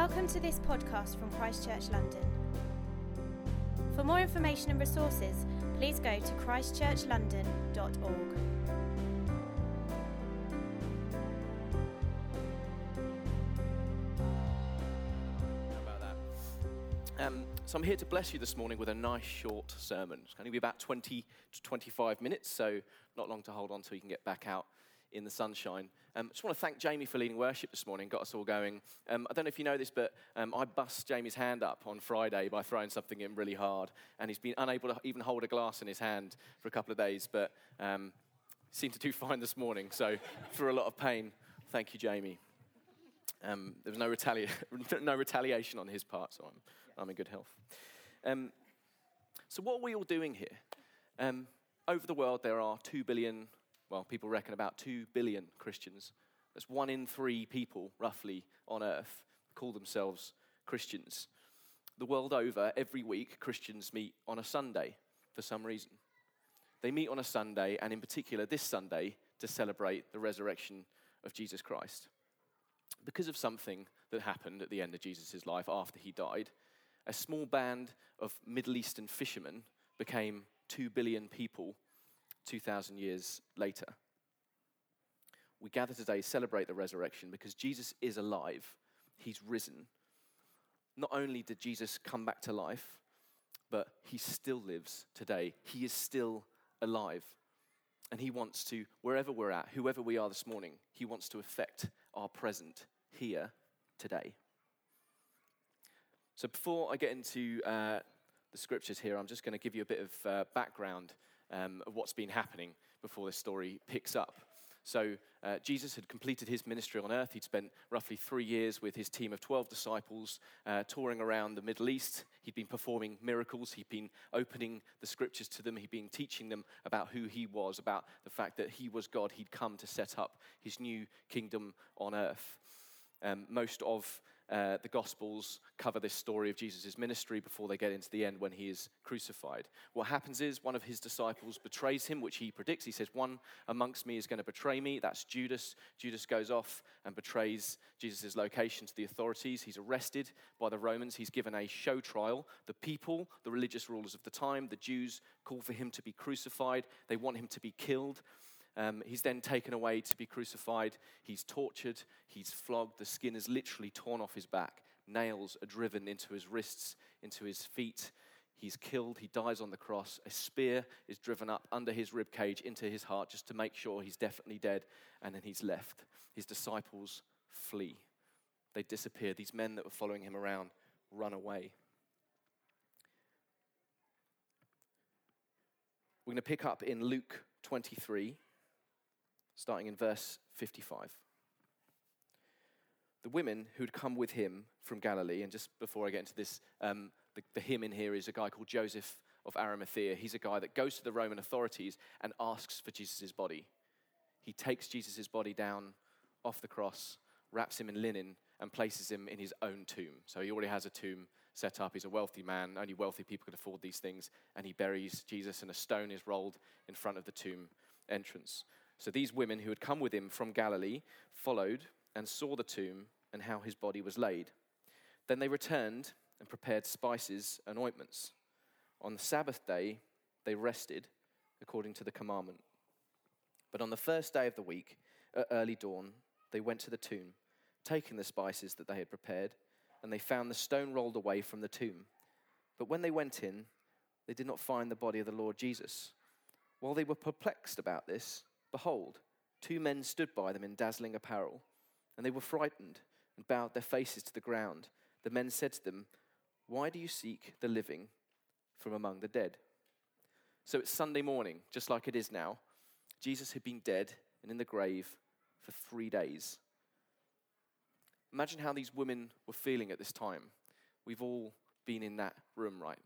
Welcome to this podcast from Christchurch London. For more information and resources, please go to christchurchlondon.org. How about that? Um, so I'm here to bless you this morning with a nice short sermon. It's going to be about 20 to 25 minutes, so not long to hold on till you can get back out in the sunshine. Um, I just want to thank Jamie for leading worship this morning, got us all going. Um, I don't know if you know this, but um, I bust Jamie's hand up on Friday by throwing something in really hard, and he's been unable to even hold a glass in his hand for a couple of days, but um, seemed to do fine this morning, so for a lot of pain, thank you, Jamie. Um, there was no, no retaliation on his part, so I'm, I'm in good health. Um, so, what are we all doing here? Um, over the world, there are 2 billion, well, people reckon about 2 billion Christians. That's one in three people, roughly, on earth call themselves Christians. The world over, every week, Christians meet on a Sunday for some reason. They meet on a Sunday, and in particular this Sunday, to celebrate the resurrection of Jesus Christ because of something that happened at the end of Jesus' life after he died, a small band of Middle Eastern fishermen became 2 billion people 2,000 years later. We gather today to celebrate the resurrection because Jesus is alive, he's risen. Not only did Jesus come back to life, but he still lives today. He is still alive. And He wants to, wherever we're at, whoever we are this morning, He wants to affect our present here today. So before I get into uh, the scriptures here, I'm just going to give you a bit of uh, background um, of what's been happening before this story picks up. So, uh, Jesus had completed his ministry on earth. He'd spent roughly three years with his team of 12 disciples uh, touring around the Middle East. He'd been performing miracles. He'd been opening the scriptures to them. He'd been teaching them about who he was, about the fact that he was God. He'd come to set up his new kingdom on earth. Um, most of uh, the Gospels cover this story of Jesus' ministry before they get into the end when he is crucified. What happens is one of his disciples betrays him, which he predicts. He says, One amongst me is going to betray me. That's Judas. Judas goes off and betrays Jesus' location to the authorities. He's arrested by the Romans. He's given a show trial. The people, the religious rulers of the time, the Jews, call for him to be crucified. They want him to be killed. Um, he's then taken away to be crucified. He's tortured. He's flogged. The skin is literally torn off his back. Nails are driven into his wrists, into his feet. He's killed. He dies on the cross. A spear is driven up under his rib cage into his heart just to make sure he's definitely dead. And then he's left. His disciples flee. They disappear. These men that were following him around run away. We're going to pick up in Luke 23 starting in verse 55. The women who'd come with him from Galilee, and just before I get into this, um, the, the him in here is a guy called Joseph of Arimathea. He's a guy that goes to the Roman authorities and asks for Jesus' body. He takes Jesus' body down off the cross, wraps him in linen, and places him in his own tomb. So he already has a tomb set up. He's a wealthy man. Only wealthy people could afford these things. And he buries Jesus, and a stone is rolled in front of the tomb entrance. So these women who had come with him from Galilee followed and saw the tomb and how his body was laid. Then they returned and prepared spices and ointments. On the Sabbath day, they rested according to the commandment. But on the first day of the week, at early dawn, they went to the tomb, taking the spices that they had prepared, and they found the stone rolled away from the tomb. But when they went in, they did not find the body of the Lord Jesus. While they were perplexed about this, Behold, two men stood by them in dazzling apparel, and they were frightened and bowed their faces to the ground. The men said to them, Why do you seek the living from among the dead? So it's Sunday morning, just like it is now. Jesus had been dead and in the grave for three days. Imagine how these women were feeling at this time. We've all been in that room, right?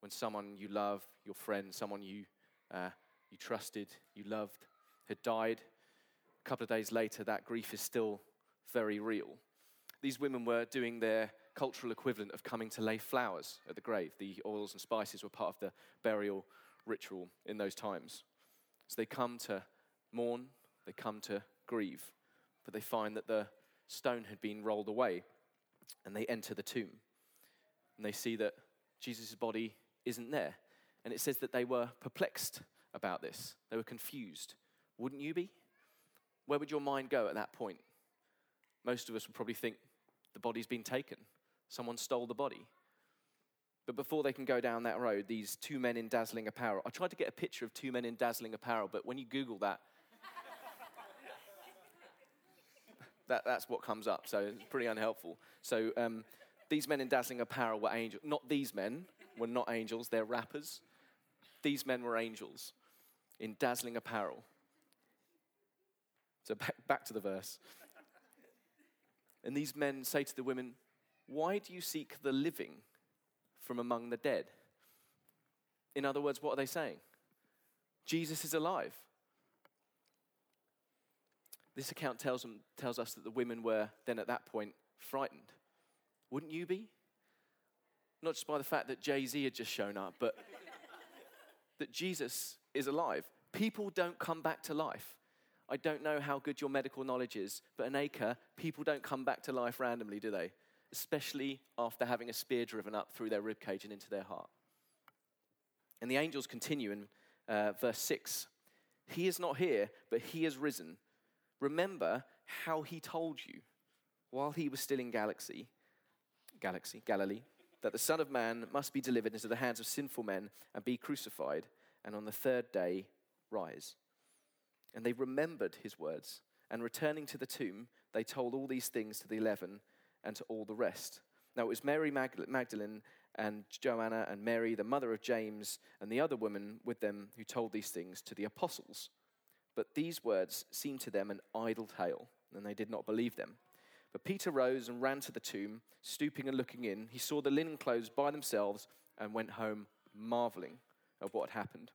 When someone you love, your friend, someone you, uh, you trusted, you loved, had died. A couple of days later, that grief is still very real. These women were doing their cultural equivalent of coming to lay flowers at the grave. The oils and spices were part of the burial ritual in those times. So they come to mourn, they come to grieve, but they find that the stone had been rolled away. and they enter the tomb. And they see that Jesus' body isn't there. And it says that they were perplexed about this, they were confused. Wouldn't you be? Where would your mind go at that point? Most of us would probably think the body's been taken, someone stole the body. But before they can go down that road, these two men in dazzling apparel. I tried to get a picture of two men in dazzling apparel, but when you Google that, that that's what comes up. So it's pretty unhelpful. So um, these men in dazzling apparel were angels. Not these men were not angels, they're rappers. These men were angels in dazzling apparel. So back, back to the verse. And these men say to the women, Why do you seek the living from among the dead? In other words, what are they saying? Jesus is alive. This account tells, them, tells us that the women were then at that point frightened. Wouldn't you be? Not just by the fact that Jay Z had just shown up, but that Jesus is alive. People don't come back to life. I don't know how good your medical knowledge is, but an acre, people don't come back to life randomly, do they? Especially after having a spear driven up through their ribcage and into their heart. And the angels continue in uh, verse 6 He is not here, but he has risen. Remember how he told you while he was still in Galaxy, Galaxy, Galilee, that the Son of Man must be delivered into the hands of sinful men and be crucified, and on the third day rise. And they remembered his words, and returning to the tomb, they told all these things to the eleven and to all the rest. Now it was Mary Magdalene and Joanna and Mary, the mother of James, and the other women with them who told these things to the apostles. But these words seemed to them an idle tale, and they did not believe them. But Peter rose and ran to the tomb, stooping and looking in. He saw the linen clothes by themselves and went home marveling at what had happened.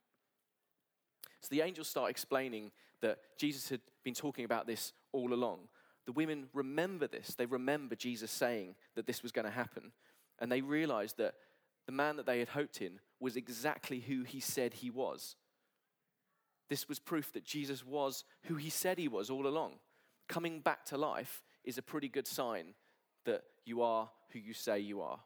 So the angels start explaining that Jesus had been talking about this all along. The women remember this. They remember Jesus saying that this was going to happen. And they realized that the man that they had hoped in was exactly who he said he was. This was proof that Jesus was who he said he was all along. Coming back to life is a pretty good sign that you are who you say you are.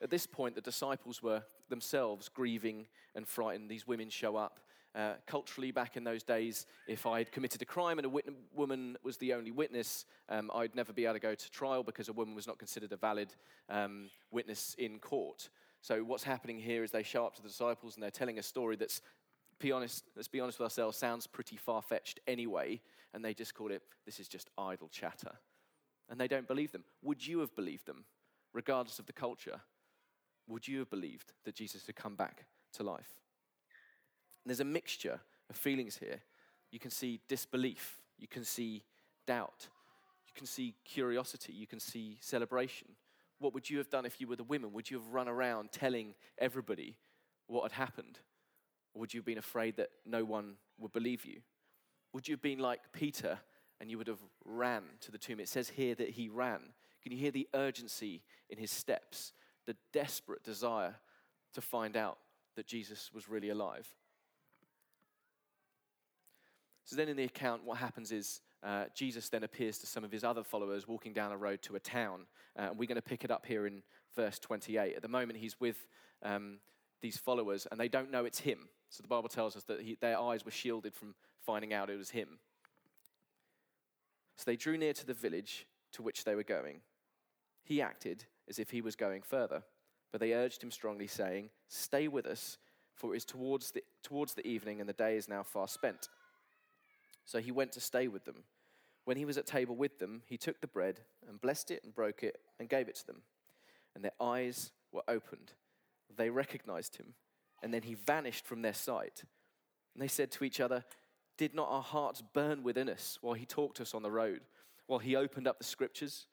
At this point, the disciples were themselves grieving and frightened. These women show up. Uh, culturally, back in those days, if I'd committed a crime and a wit- woman was the only witness, um, I'd never be able to go to trial because a woman was not considered a valid um, witness in court. So, what's happening here is they show up to the disciples and they're telling a story that's, be honest, let's be honest with ourselves, sounds pretty far fetched anyway, and they just call it, this is just idle chatter. And they don't believe them. Would you have believed them, regardless of the culture? Would you have believed that Jesus had come back to life? And there's a mixture of feelings here. You can see disbelief, you can see doubt, you can see curiosity, you can see celebration. What would you have done if you were the women? Would you have run around telling everybody what had happened? Or would you have been afraid that no one would believe you? Would you have been like Peter and you would have ran to the tomb? It says here that he ran. Can you hear the urgency in his steps? The desperate desire to find out that Jesus was really alive. So then in the account, what happens is uh, Jesus then appears to some of his other followers walking down a road to a town. Uh, and we're going to pick it up here in verse 28. At the moment, he's with um, these followers, and they don't know it's him. So the Bible tells us that he, their eyes were shielded from finding out it was him. So they drew near to the village to which they were going. He acted as if he was going further. But they urged him strongly, saying, Stay with us, for it is towards the, towards the evening, and the day is now far spent. So he went to stay with them. When he was at table with them, he took the bread and blessed it and broke it and gave it to them. And their eyes were opened. They recognized him, and then he vanished from their sight. And they said to each other, Did not our hearts burn within us while he talked to us on the road, while he opened up the scriptures?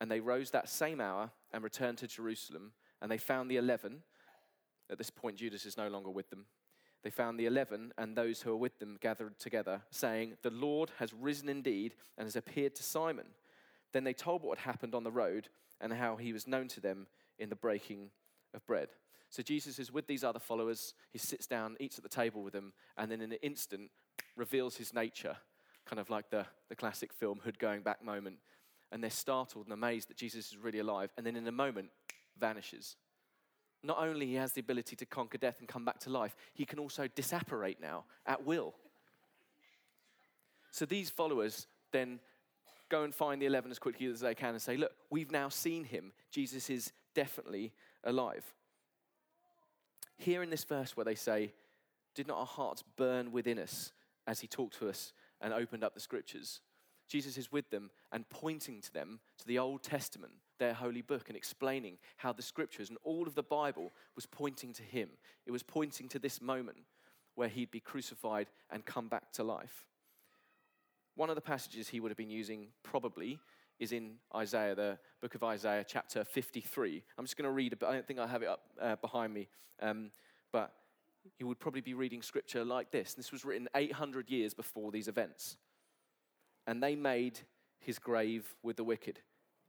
And they rose that same hour and returned to Jerusalem. And they found the eleven. At this point, Judas is no longer with them. They found the eleven and those who were with them gathered together, saying, The Lord has risen indeed and has appeared to Simon. Then they told what had happened on the road and how he was known to them in the breaking of bread. So Jesus is with these other followers. He sits down, eats at the table with them, and then in an instant reveals his nature kind of like the, the classic film Hood going back moment. And they're startled and amazed that Jesus is really alive. And then in a moment, vanishes. Not only he has the ability to conquer death and come back to life, he can also disapparate now at will. So these followers then go and find the 11 as quickly as they can and say, Look, we've now seen him. Jesus is definitely alive. Here in this verse where they say, Did not our hearts burn within us as he talked to us and opened up the scriptures? Jesus is with them and pointing to them to the Old Testament, their holy book, and explaining how the scriptures and all of the Bible was pointing to him. It was pointing to this moment where he'd be crucified and come back to life. One of the passages he would have been using probably is in Isaiah, the book of Isaiah, chapter 53. I'm just going to read, but I don't think I have it up uh, behind me, um, but he would probably be reading scripture like this. This was written 800 years before these events. And they made his grave with the wicked.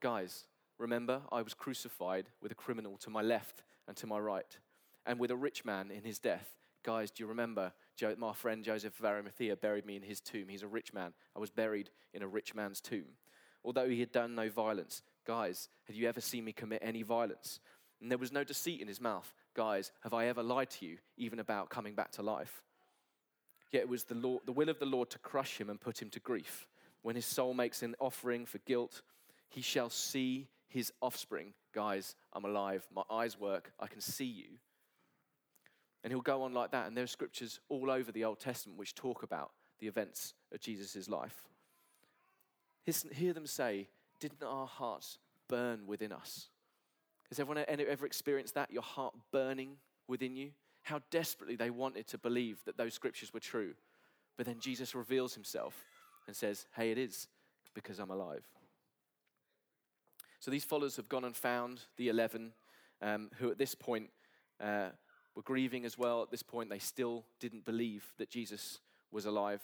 Guys, remember, I was crucified with a criminal to my left and to my right, and with a rich man in his death. Guys, do you remember my friend Joseph of Arimathea buried me in his tomb? He's a rich man. I was buried in a rich man's tomb. Although he had done no violence. Guys, have you ever seen me commit any violence? And there was no deceit in his mouth. Guys, have I ever lied to you, even about coming back to life? Yet it was the, Lord, the will of the Lord to crush him and put him to grief. When his soul makes an offering for guilt, he shall see his offspring. Guys, I'm alive. My eyes work. I can see you. And he'll go on like that. And there are scriptures all over the Old Testament which talk about the events of Jesus' life. Hear them say, Didn't our hearts burn within us? Has everyone ever experienced that? Your heart burning within you? How desperately they wanted to believe that those scriptures were true. But then Jesus reveals himself and says, Hey, it is because I'm alive. So these followers have gone and found the 11 um, who at this point uh, were grieving as well. At this point, they still didn't believe that Jesus was alive.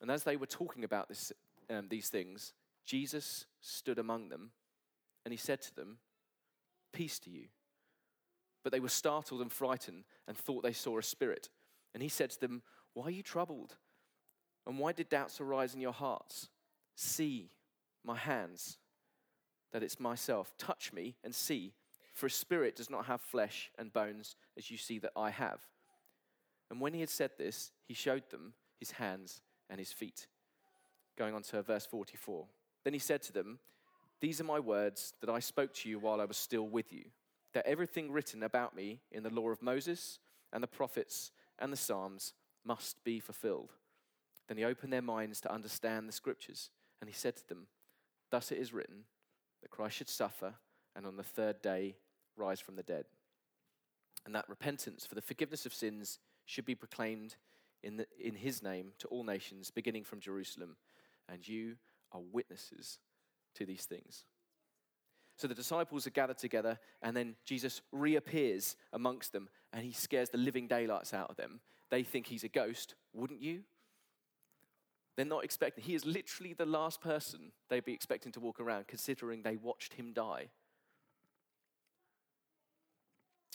And as they were talking about this, um, these things, Jesus stood among them and he said to them, Peace to you. But they were startled and frightened and thought they saw a spirit. And he said to them, Why are you troubled? And why did doubts arise in your hearts? See my hands, that it's myself. Touch me and see for a spirit does not have flesh and bones as you see that I have. And when he had said this, he showed them his hands and his feet. Going on to verse 44. Then he said to them, These are my words that I spoke to you while I was still with you, that everything written about me in the law of Moses and the prophets and the Psalms must be fulfilled. Then he opened their minds to understand the scriptures, and he said to them, Thus it is written that Christ should suffer and on the third day rise from the dead. And that repentance for the forgiveness of sins should be proclaimed in, the, in his name to all nations, beginning from Jerusalem. And you are witnesses to these things. So the disciples are gathered together, and then Jesus reappears amongst them, and he scares the living daylights out of them. They think he's a ghost, wouldn't you? They're not expecting, he is literally the last person they'd be expecting to walk around, considering they watched him die.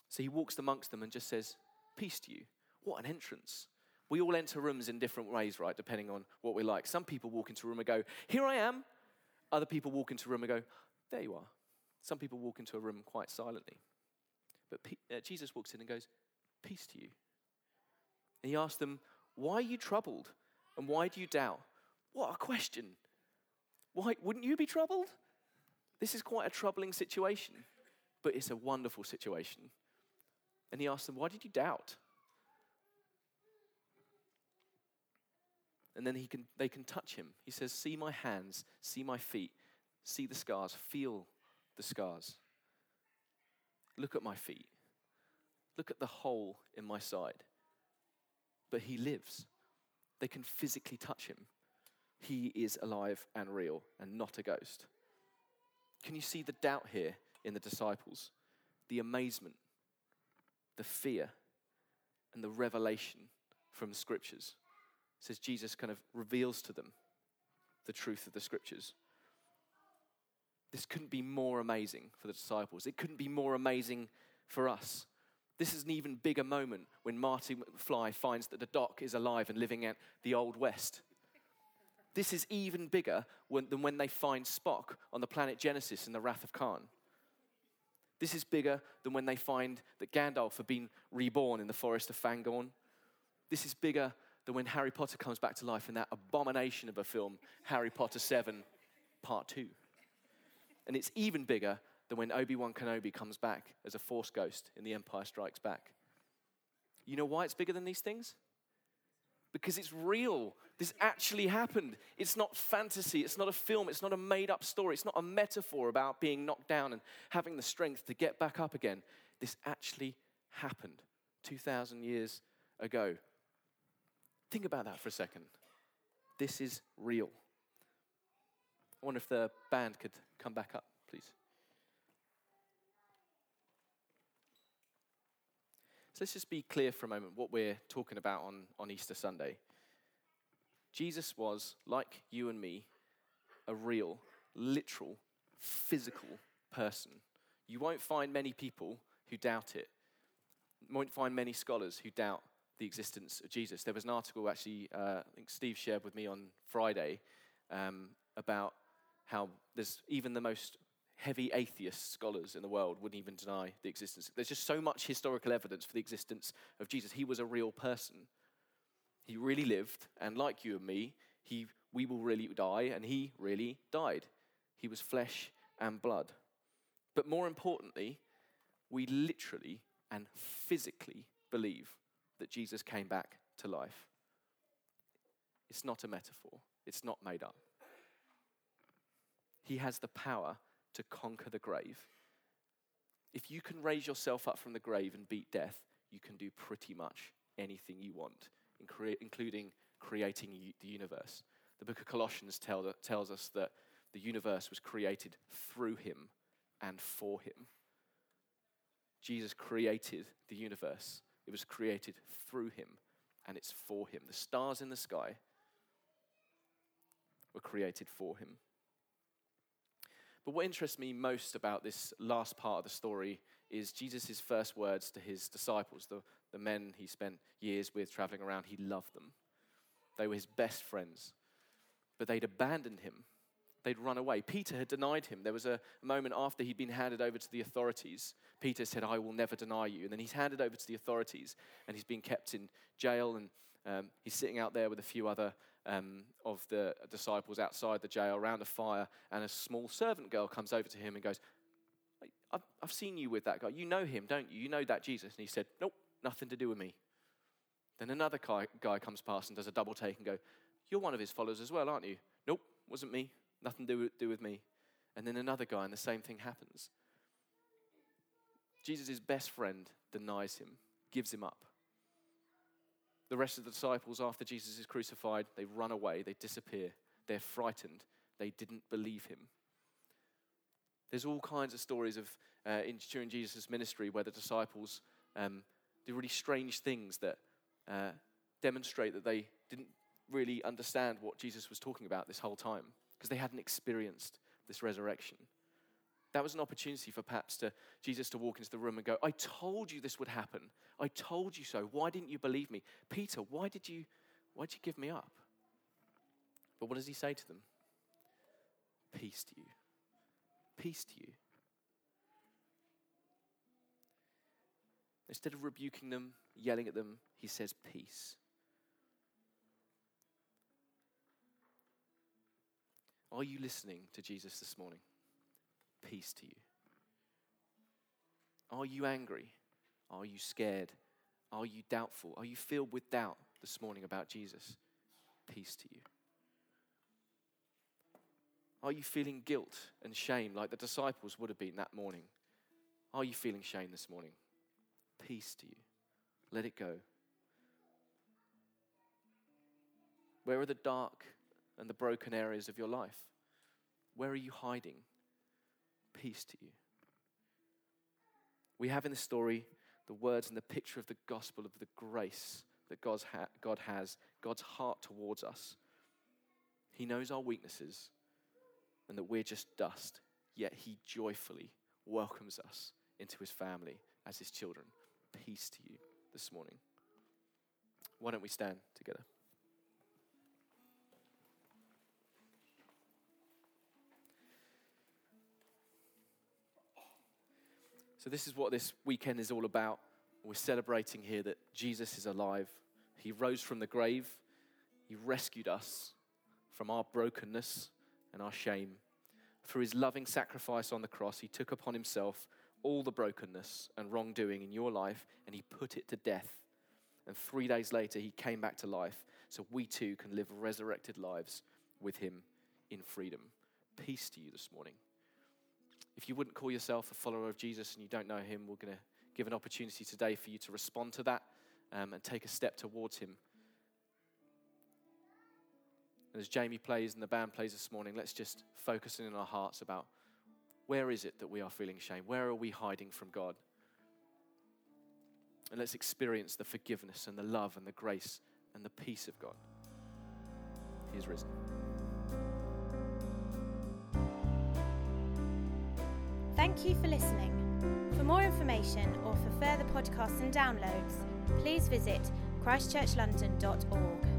So he walks amongst them and just says, Peace to you. What an entrance. We all enter rooms in different ways, right, depending on what we like. Some people walk into a room and go, Here I am. Other people walk into a room and go, There you are. Some people walk into a room quite silently. But uh, Jesus walks in and goes, Peace to you. And he asks them, Why are you troubled? And why do you doubt? What a question. Why wouldn't you be troubled? This is quite a troubling situation, but it's a wonderful situation. And he asks them, Why did you doubt? And then he can, they can touch him. He says, See my hands, see my feet, see the scars, feel the scars. Look at my feet. Look at the hole in my side. But he lives. They can physically touch him. He is alive and real and not a ghost. Can you see the doubt here in the disciples? The amazement, the fear, and the revelation from the scriptures. It says Jesus kind of reveals to them the truth of the scriptures. This couldn't be more amazing for the disciples. It couldn't be more amazing for us. This is an even bigger moment when Marty McFly finds that the doc is alive and living at the Old West. This is even bigger when, than when they find Spock on the planet Genesis in the Wrath of Khan. This is bigger than when they find that Gandalf had been reborn in the forest of Fangorn. This is bigger than when Harry Potter comes back to life in that abomination of a film, Harry Potter 7, Part 2. And it's even bigger than when Obi Wan Kenobi comes back as a Force ghost in The Empire Strikes Back. You know why it's bigger than these things? Because it's real. This actually happened. It's not fantasy. It's not a film. It's not a made up story. It's not a metaphor about being knocked down and having the strength to get back up again. This actually happened 2,000 years ago. Think about that for a second. This is real. I wonder if the band could come back up, please. So let's just be clear for a moment what we're talking about on, on Easter Sunday. Jesus was, like you and me, a real, literal, physical person. You won't find many people who doubt it. You won't find many scholars who doubt the existence of Jesus. There was an article actually, uh, I think Steve shared with me on Friday um, about how there's even the most heavy atheist scholars in the world wouldn't even deny the existence. There's just so much historical evidence for the existence of Jesus. He was a real person. He really lived, and like you and me, he, we will really die, and he really died. He was flesh and blood. But more importantly, we literally and physically believe that Jesus came back to life. It's not a metaphor, it's not made up. He has the power to conquer the grave. If you can raise yourself up from the grave and beat death, you can do pretty much anything you want, including creating the universe. The book of Colossians tell, tells us that the universe was created through him and for him. Jesus created the universe, it was created through him and it's for him. The stars in the sky were created for him. But what interests me most about this last part of the story is Jesus' first words to his disciples, the, the men he spent years with traveling around. He loved them, they were his best friends. But they'd abandoned him, they'd run away. Peter had denied him. There was a moment after he'd been handed over to the authorities. Peter said, I will never deny you. And then he's handed over to the authorities and he's been kept in jail and um, he's sitting out there with a few other um, of the disciples outside the jail around a fire, and a small servant girl comes over to him and goes, I've, I've seen you with that guy. You know him, don't you? You know that Jesus. And he said, Nope, nothing to do with me. Then another guy, guy comes past and does a double take and go, You're one of his followers as well, aren't you? Nope, wasn't me. Nothing to do, do with me. And then another guy, and the same thing happens. Jesus' best friend denies him, gives him up. The rest of the disciples, after Jesus is crucified, they run away, they disappear, they're frightened, they didn't believe him. There's all kinds of stories of uh, in, during Jesus' ministry where the disciples um, do really strange things that uh, demonstrate that they didn't really understand what Jesus was talking about this whole time because they hadn't experienced this resurrection. That was an opportunity for perhaps to Jesus to walk into the room and go, I told you this would happen. I told you so. Why didn't you believe me? Peter, why did you why did you give me up? But what does he say to them? Peace to you. Peace to you. Instead of rebuking them, yelling at them, he says, Peace. Are you listening to Jesus this morning? peace to you? Are you angry? Are you scared? Are you doubtful? Are you filled with doubt this morning about Jesus? Peace to you. Are you feeling guilt and shame like the disciples would have been that morning? Are you feeling shame this morning? Peace to you. Let it go. Where are the dark and the broken areas of your life? Where are you hiding? peace to you. We have in the story the words and the picture of the gospel of the grace that God's ha- God has, God's heart towards us. He knows our weaknesses and that we're just dust, yet He joyfully welcomes us into His family as His children. Peace to you this morning. Why don't we stand together? So, this is what this weekend is all about. We're celebrating here that Jesus is alive. He rose from the grave, He rescued us from our brokenness and our shame. Through His loving sacrifice on the cross, He took upon Himself all the brokenness and wrongdoing in your life and He put it to death. And three days later, He came back to life so we too can live resurrected lives with Him in freedom. Peace to you this morning. If you wouldn't call yourself a follower of Jesus and you don't know Him, we're going to give an opportunity today for you to respond to that um, and take a step towards Him. And as Jamie plays and the band plays this morning, let's just focus in our hearts about where is it that we are feeling shame? Where are we hiding from God? And let's experience the forgiveness and the love and the grace and the peace of God. He is risen. Thank you for listening. For more information or for further podcasts and downloads, please visit christchurchlondon.org.